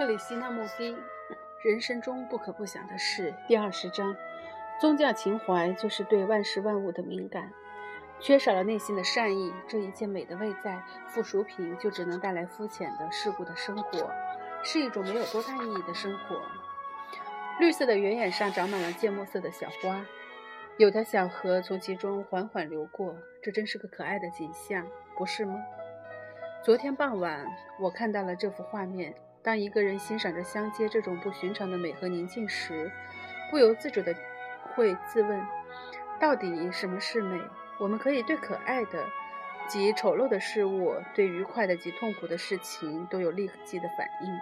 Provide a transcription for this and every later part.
克里希那穆蒂，人生中不可不想的事。第二十章，宗教情怀就是对万事万物的敏感，缺少了内心的善意，这一切美的外在附属品就只能带来肤浅的世故的生活，是一种没有多大意义的生活。绿色的原野上长满了芥末色的小花，有条小河从其中缓缓流过，这真是个可爱的景象，不是吗？昨天傍晚，我看到了这幅画面。当一个人欣赏着相接这种不寻常的美和宁静时，不由自主地会自问：到底什么是美？我们可以对可爱的及丑陋的事物，对愉快的及痛苦的事情都有立即的反应，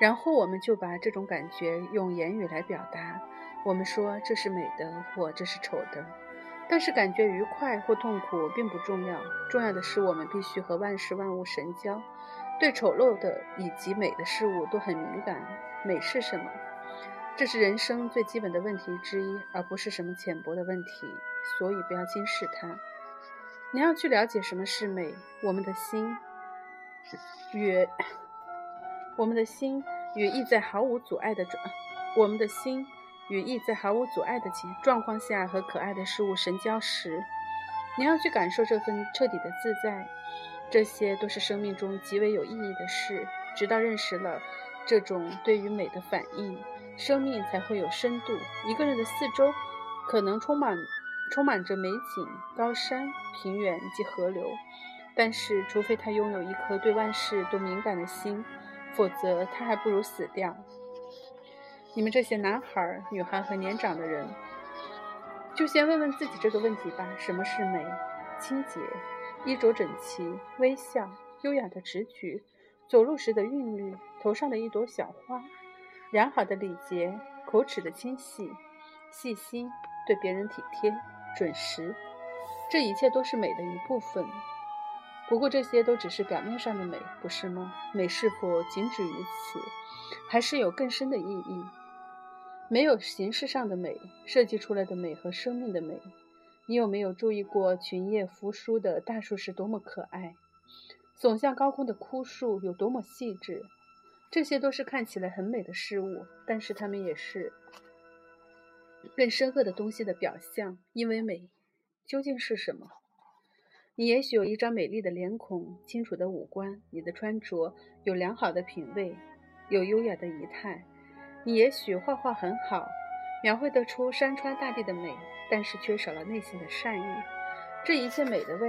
然后我们就把这种感觉用言语来表达。我们说这是美的，或这是丑的。但是感觉愉快或痛苦并不重要，重要的是我们必须和万事万物神交。对丑陋的以及美的事物都很敏感。美是什么？这是人生最基本的问题之一，而不是什么浅薄的问题。所以不要轻视它。你要去了解什么是美。我们的心与我们的心与意在毫无阻碍的状，我们的心与意在毫无阻碍的情状况下和可爱的事物神交时，你要去感受这份彻底的自在。这些都是生命中极为有意义的事。直到认识了这种对于美的反应，生命才会有深度。一个人的四周可能充满充满着美景、高山、平原及河流，但是，除非他拥有一颗对万事都敏感的心，否则他还不如死掉。你们这些男孩、女孩和年长的人，就先问问自己这个问题吧：什么是美？清洁。衣着整齐，微笑，优雅的直举，走路时的韵律，头上的一朵小花，良好的礼节，口齿的清晰，细心，对别人体贴，准时，这一切都是美的一部分。不过这些都只是表面上的美，不是吗？美是否仅止于此，还是有更深的意义？没有形式上的美，设计出来的美和生命的美。你有没有注意过群叶扶疏的大树是多么可爱？耸向高空的枯树有多么细致？这些都是看起来很美的事物，但是它们也是更深刻的东西的表象。因为美究竟是什么？你也许有一张美丽的脸孔，清楚的五官，你的穿着有良好的品味，有优雅的仪态。你也许画画很好。描绘得出山川大地的美，但是缺少了内心的善意。这一切美的外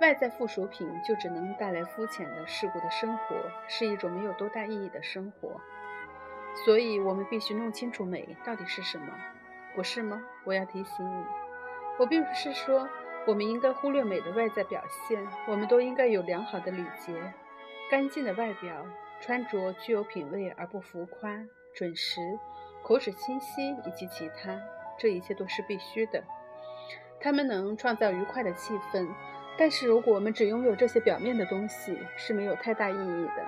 外在附属品，就只能带来肤浅的世故的生活，是一种没有多大意义的生活。所以，我们必须弄清楚美到底是什么，不是吗？我要提醒你，我并不是说我们应该忽略美的外在表现，我们都应该有良好的礼节、干净的外表、穿着具有品味而不浮夸、准时。口齿清晰以及其他，这一切都是必须的。他们能创造愉快的气氛，但是如果我们只拥有这些表面的东西，是没有太大意义的。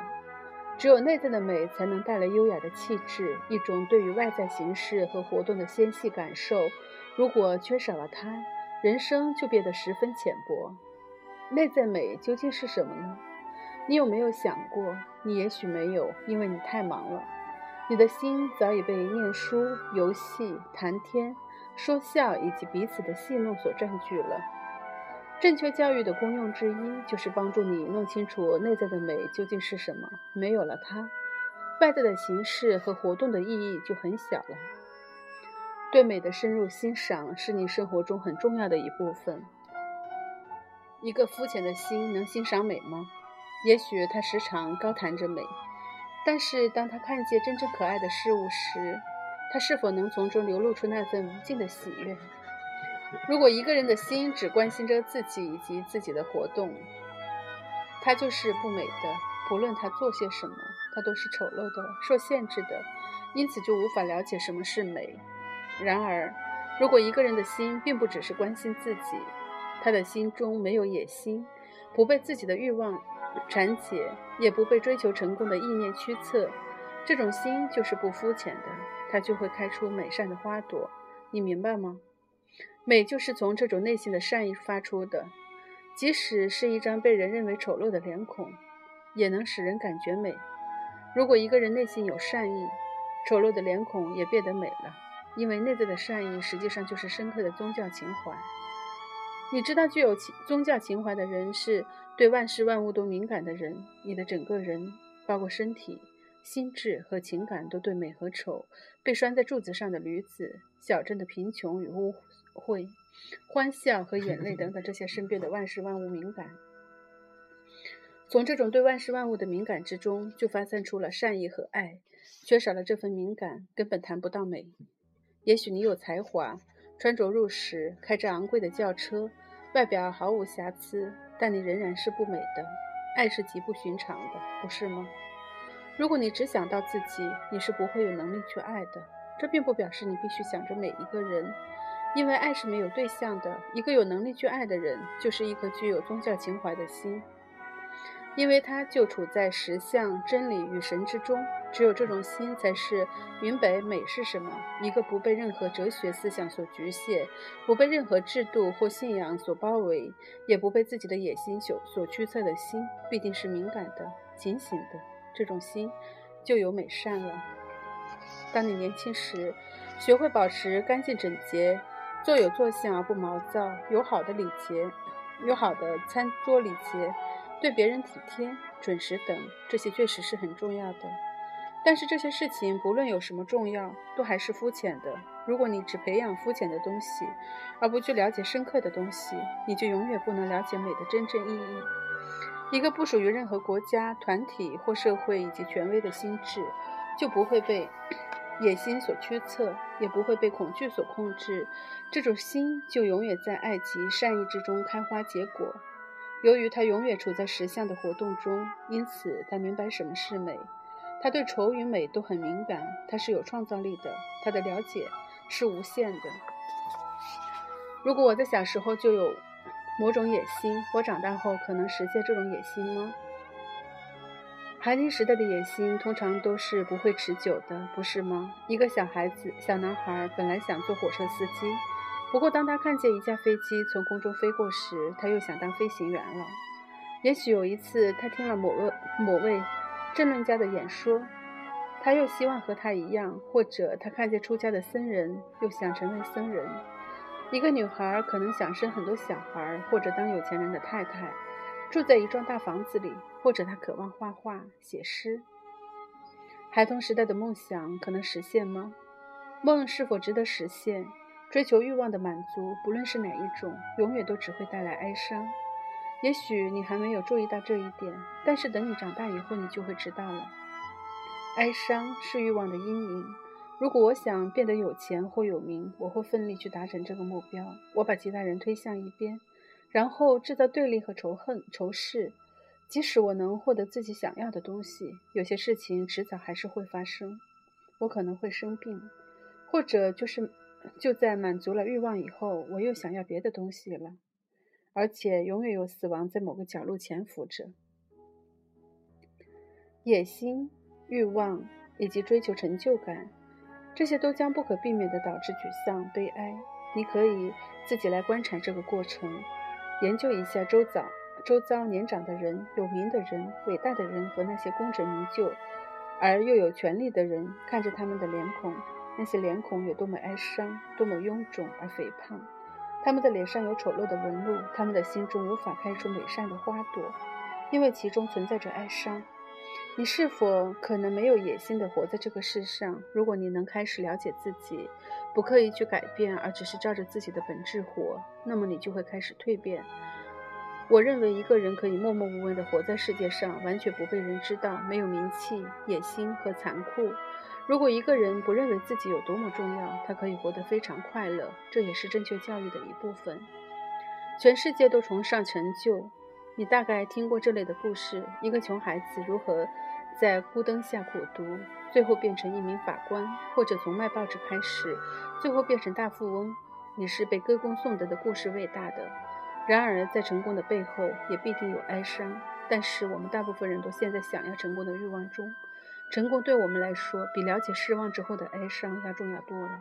只有内在的美才能带来优雅的气质，一种对于外在形式和活动的纤细感受。如果缺少了它，人生就变得十分浅薄。内在美究竟是什么呢？你有没有想过？你也许没有，因为你太忙了。你的心早已被念书、游戏、谈天、说笑以及彼此的戏弄所占据了。正确教育的功用之一，就是帮助你弄清楚内在的美究竟是什么。没有了它，外在的形式和活动的意义就很小了。对美的深入欣赏，是你生活中很重要的一部分。一个肤浅的心能欣赏美吗？也许他时常高谈着美。但是，当他看见真正可爱的事物时，他是否能从中流露出那份无尽的喜悦？如果一个人的心只关心着自己以及自己的活动，他就是不美的。不论他做些什么，他都是丑陋的、受限制的，因此就无法了解什么是美。然而，如果一个人的心并不只是关心自己，他的心中没有野心，不被自己的欲望。缠解也不被追求成功的意念驱策，这种心就是不肤浅的，它就会开出美善的花朵。你明白吗？美就是从这种内心的善意发出的，即使是一张被人认为丑陋的脸孔，也能使人感觉美。如果一个人内心有善意，丑陋的脸孔也变得美了，因为内在的善意实际上就是深刻的宗教情怀。你知道，具有宗教情怀的人是对万事万物都敏感的人。你的整个人，包括身体、心智和情感，都对美和丑、被拴在柱子上的驴子、小镇的贫穷与污秽、欢笑和眼泪等等这些身边的万事万物敏感。从这种对万事万物的敏感之中，就发散出了善意和爱。缺少了这份敏感，根本谈不到美。也许你有才华。穿着入时，开着昂贵的轿车，外表毫无瑕疵，但你仍然是不美的。爱是极不寻常的，不是吗？如果你只想到自己，你是不会有能力去爱的。这并不表示你必须想着每一个人，因为爱是没有对象的。一个有能力去爱的人，就是一颗具有宗教情怀的心。因为它就处在实相、真理与神之中，只有这种心才是明白美是什么。一个不被任何哲学思想所局限，不被任何制度或信仰所包围，也不被自己的野心所所驱策的心，必定是敏感的、警醒的。这种心就有美善了。当你年轻时，学会保持干净整洁，坐有坐相而不毛躁，有好的礼节，有好的餐桌礼节。对别人体贴、准时等，这些确实是很重要的。但是这些事情不论有什么重要，都还是肤浅的。如果你只培养肤浅的东西，而不去了解深刻的东西，你就永远不能了解美的真正意义。一个不属于任何国家、团体或社会以及权威的心智，就不会被 野心所驱策，也不会被恐惧所控制。这种心就永远在爱及善意之中开花结果。由于他永远处在实相的活动中，因此他明白什么是美。他对丑与美都很敏感。他是有创造力的，他的了解是无限的。如果我在小时候就有某种野心，我长大后可能实现这种野心吗？孩提时代的野心通常都是不会持久的，不是吗？一个小孩子，小男孩本来想做火车司机。不过，当他看见一架飞机从空中飞过时，他又想当飞行员了。也许有一次，他听了某位某位政论家的演说，他又希望和他一样；或者他看见出家的僧人，又想成为僧人。一个女孩可能想生很多小孩，或者当有钱人的太太，住在一幢大房子里；或者她渴望画画、写诗。孩童时代的梦想可能实现吗？梦是否值得实现？追求欲望的满足，不论是哪一种，永远都只会带来哀伤。也许你还没有注意到这一点，但是等你长大以后，你就会知道了。哀伤是欲望的阴影。如果我想变得有钱或有名，我会奋力去达成这个目标。我把其他人推向一边，然后制造对立和仇恨、仇视。即使我能获得自己想要的东西，有些事情迟早还是会发生。我可能会生病，或者就是。就在满足了欲望以后，我又想要别的东西了，而且永远有死亡在某个角落潜伏着。野心、欲望以及追求成就感，这些都将不可避免地导致沮丧、悲哀。你可以自己来观察这个过程，研究一下周遭周遭年长的人、有名的人、伟大的人和那些功成名就而又有权力的人，看着他们的脸孔。那些脸孔有多么哀伤，多么臃肿而肥胖，他们的脸上有丑陋的纹路，他们的心中无法开出美善的花朵，因为其中存在着哀伤。你是否可能没有野心的活在这个世上？如果你能开始了解自己，不刻意去改变，而只是照着自己的本质活，那么你就会开始蜕变。我认为一个人可以默默无闻地活在世界上，完全不被人知道，没有名气、野心和残酷。如果一个人不认为自己有多么重要，他可以活得非常快乐，这也是正确教育的一部分。全世界都崇尚成就，你大概听过这类的故事：一个穷孩子如何在孤灯下苦读，最后变成一名法官，或者从卖报纸开始，最后变成大富翁。你是被歌功颂德的故事伟大的，然而在成功的背后也必定有哀伤。但是我们大部分人都陷在想要成功的欲望中。成功对我们来说，比了解失望之后的哀伤要重要多了。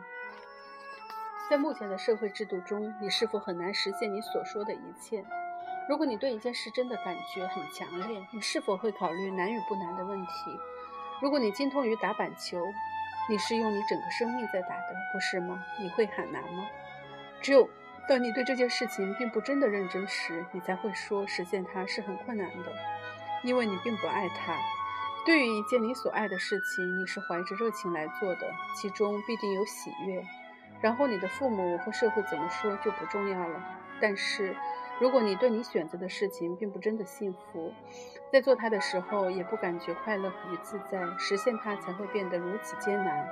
在目前的社会制度中，你是否很难实现你所说的一切？如果你对一件事真的感觉很强烈，你是否会考虑难与不难的问题？如果你精通于打板球，你是用你整个生命在打的，不是吗？你会喊难吗？只有当你对这件事情并不真的认真时，你才会说实现它是很困难的，因为你并不爱它。对于一件你所爱的事情，你是怀着热情来做的，其中必定有喜悦。然后你的父母和社会怎么说就不重要了。但是，如果你对你选择的事情并不真的幸福，在做它的时候也不感觉快乐与自在，实现它才会变得如此艰难。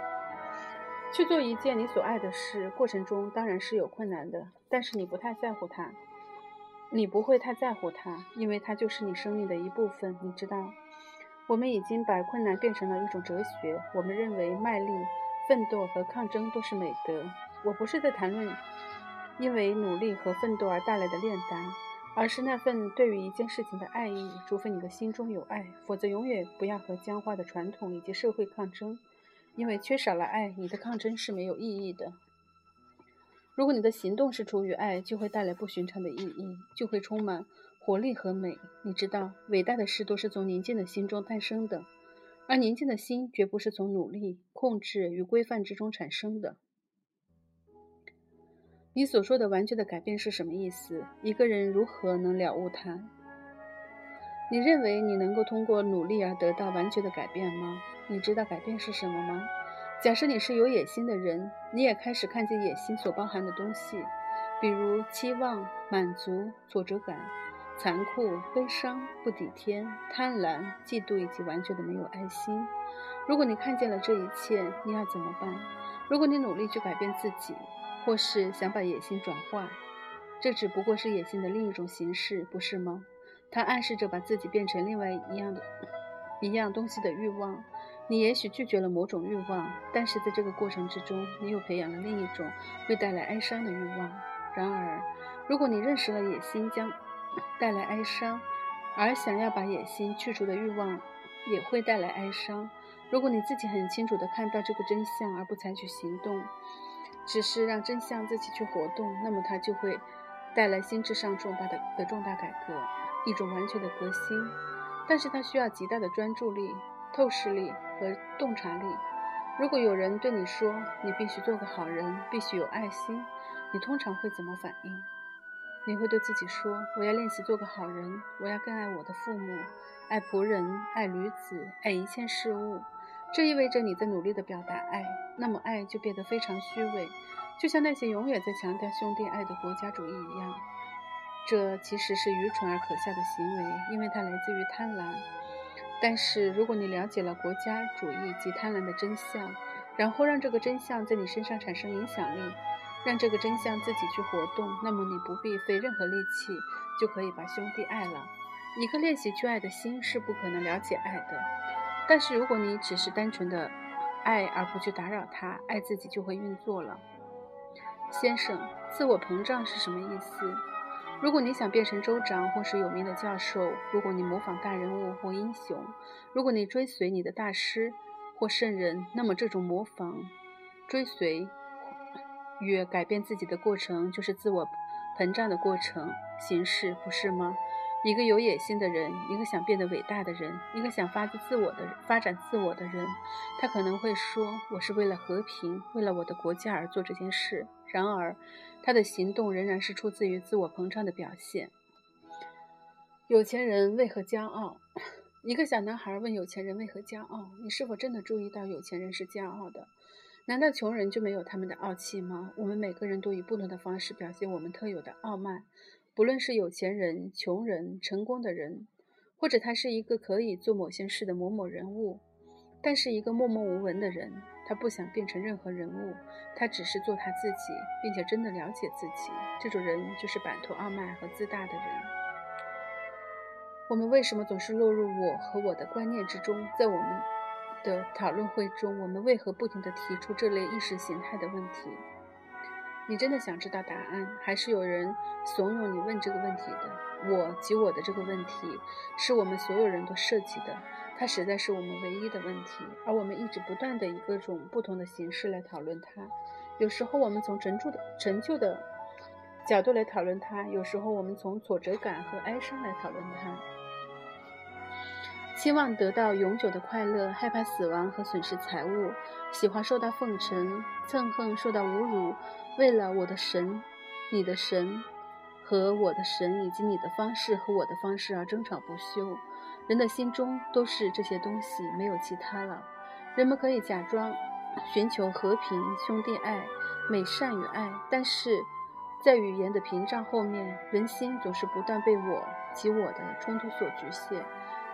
去做一件你所爱的事，过程中当然是有困难的，但是你不太在乎它，你不会太在乎它，因为它就是你生命的一部分。你知道，我们已经把困难变成了一种哲学。我们认为卖力、奋斗和抗争都是美德。我不是在谈论因为努力和奋斗而带来的炼丹，而是那份对于一件事情的爱意。除非你的心中有爱，否则永远不要和僵化的传统以及社会抗争。因为缺少了爱，你的抗争是没有意义的。如果你的行动是出于爱，就会带来不寻常的意义，就会充满活力和美。你知道，伟大的事都是从宁静的心中诞生的，而宁静的心绝不是从努力、控制与规范之中产生的。你所说的完全的改变是什么意思？一个人如何能了悟它？你认为你能够通过努力而得到完全的改变吗？你知道改变是什么吗？假设你是有野心的人，你也开始看见野心所包含的东西，比如期望、满足、挫折感、残酷、悲伤、不抵天、贪婪、嫉妒以及完全的没有爱心。如果你看见了这一切，你要怎么办？如果你努力去改变自己，或是想把野心转化，这只不过是野心的另一种形式，不是吗？它暗示着把自己变成另外一样的、一样东西的欲望。你也许拒绝了某种欲望，但是在这个过程之中，你又培养了另一种会带来哀伤的欲望。然而，如果你认识了野心将带来哀伤，而想要把野心去除的欲望也会带来哀伤，如果你自己很清楚地看到这个真相而不采取行动，只是让真相自己去活动，那么它就会带来心智上重大的的重大改革，一种完全的革新。但是它需要极大的专注力。透视力和洞察力。如果有人对你说你必须做个好人，必须有爱心，你通常会怎么反应？你会对自己说：“我要练习做个好人，我要更爱我的父母，爱仆人，爱女子，爱一切事物。”这意味着你在努力地表达爱，那么爱就变得非常虚伪，就像那些永远在强调兄弟爱的国家主义一样。这其实是愚蠢而可笑的行为，因为它来自于贪婪。但是，如果你了解了国家主义及贪婪的真相，然后让这个真相在你身上产生影响力，让这个真相自己去活动，那么你不必费任何力气就可以把兄弟爱了。一个练习去爱的心是不可能了解爱的。但是，如果你只是单纯的爱而不去打扰他，爱自己就会运作了。先生，自我膨胀是什么意思？如果你想变成州长或是有名的教授，如果你模仿大人物或英雄，如果你追随你的大师或圣人，那么这种模仿、追随越改变自己的过程，就是自我膨胀的过程形式，不是吗？一个有野心的人，一个想变得伟大的人，一个想发自自我的发展自我的人，他可能会说：“我是为了和平，为了我的国家而做这件事。”然而，他的行动仍然是出自于自我膨胀的表现。有钱人为何骄傲？一个小男孩问有钱人为何骄傲：“你是否真的注意到有钱人是骄傲的？难道穷人就没有他们的傲气吗？”我们每个人都以不同的方式表现我们特有的傲慢。不论是有钱人、穷人、成功的人，或者他是一个可以做某些事的某某人物，但是一个默默无闻的人，他不想变成任何人物，他只是做他自己，并且真的了解自己。这种人就是摆脱傲慢和自大的人。我们为什么总是落入我和我的观念之中？在我们的讨论会中，我们为何不停地提出这类意识形态的问题？你真的想知道答案，还是有人怂恿你问这个问题的？我及我的这个问题，是我们所有人都设计的，它实在是我们唯一的问题，而我们一直不断的以各种不同的形式来讨论它。有时候我们从陈旧的陈旧的角度来讨论它，有时候我们从挫折感和哀伤来讨论它。期望得到永久的快乐，害怕死亡和损失财物，喜欢受到奉承，憎恨受到侮辱。为了我的神、你的神和我的神，以及你的方式和我的方式而争吵不休。人的心中都是这些东西，没有其他了。人们可以假装寻求和平、兄弟爱、美善与爱，但是在语言的屏障后面，人心总是不断被我及我的冲突所局限。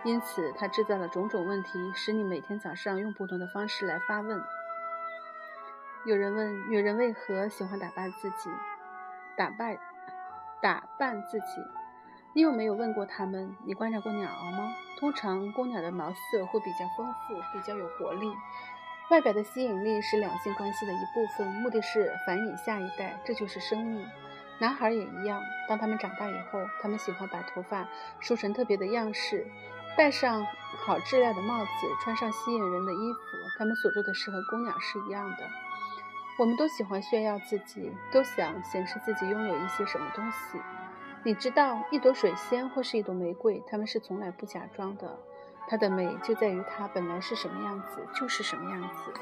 因此，它制造了种种问题，使你每天早上用不同的方式来发问。有人问：女人为何喜欢打扮自己？打扮，打扮自己？你有没有问过他们？你观察过鸟儿吗？通常，公鸟的毛色会比较丰富，比较有活力。外表的吸引力是两性关系的一部分，目的是繁衍下一代，这就是生命。男孩也一样，当他们长大以后，他们喜欢把头发梳成特别的样式。戴上好质量的帽子，穿上吸引人的衣服，他们所做的事和姑娘是一样的。我们都喜欢炫耀自己，都想显示自己拥有一些什么东西。你知道，一朵水仙或是一朵玫瑰，它们是从来不假装的。它的美就在于它本来是什么样子，就是什么样子。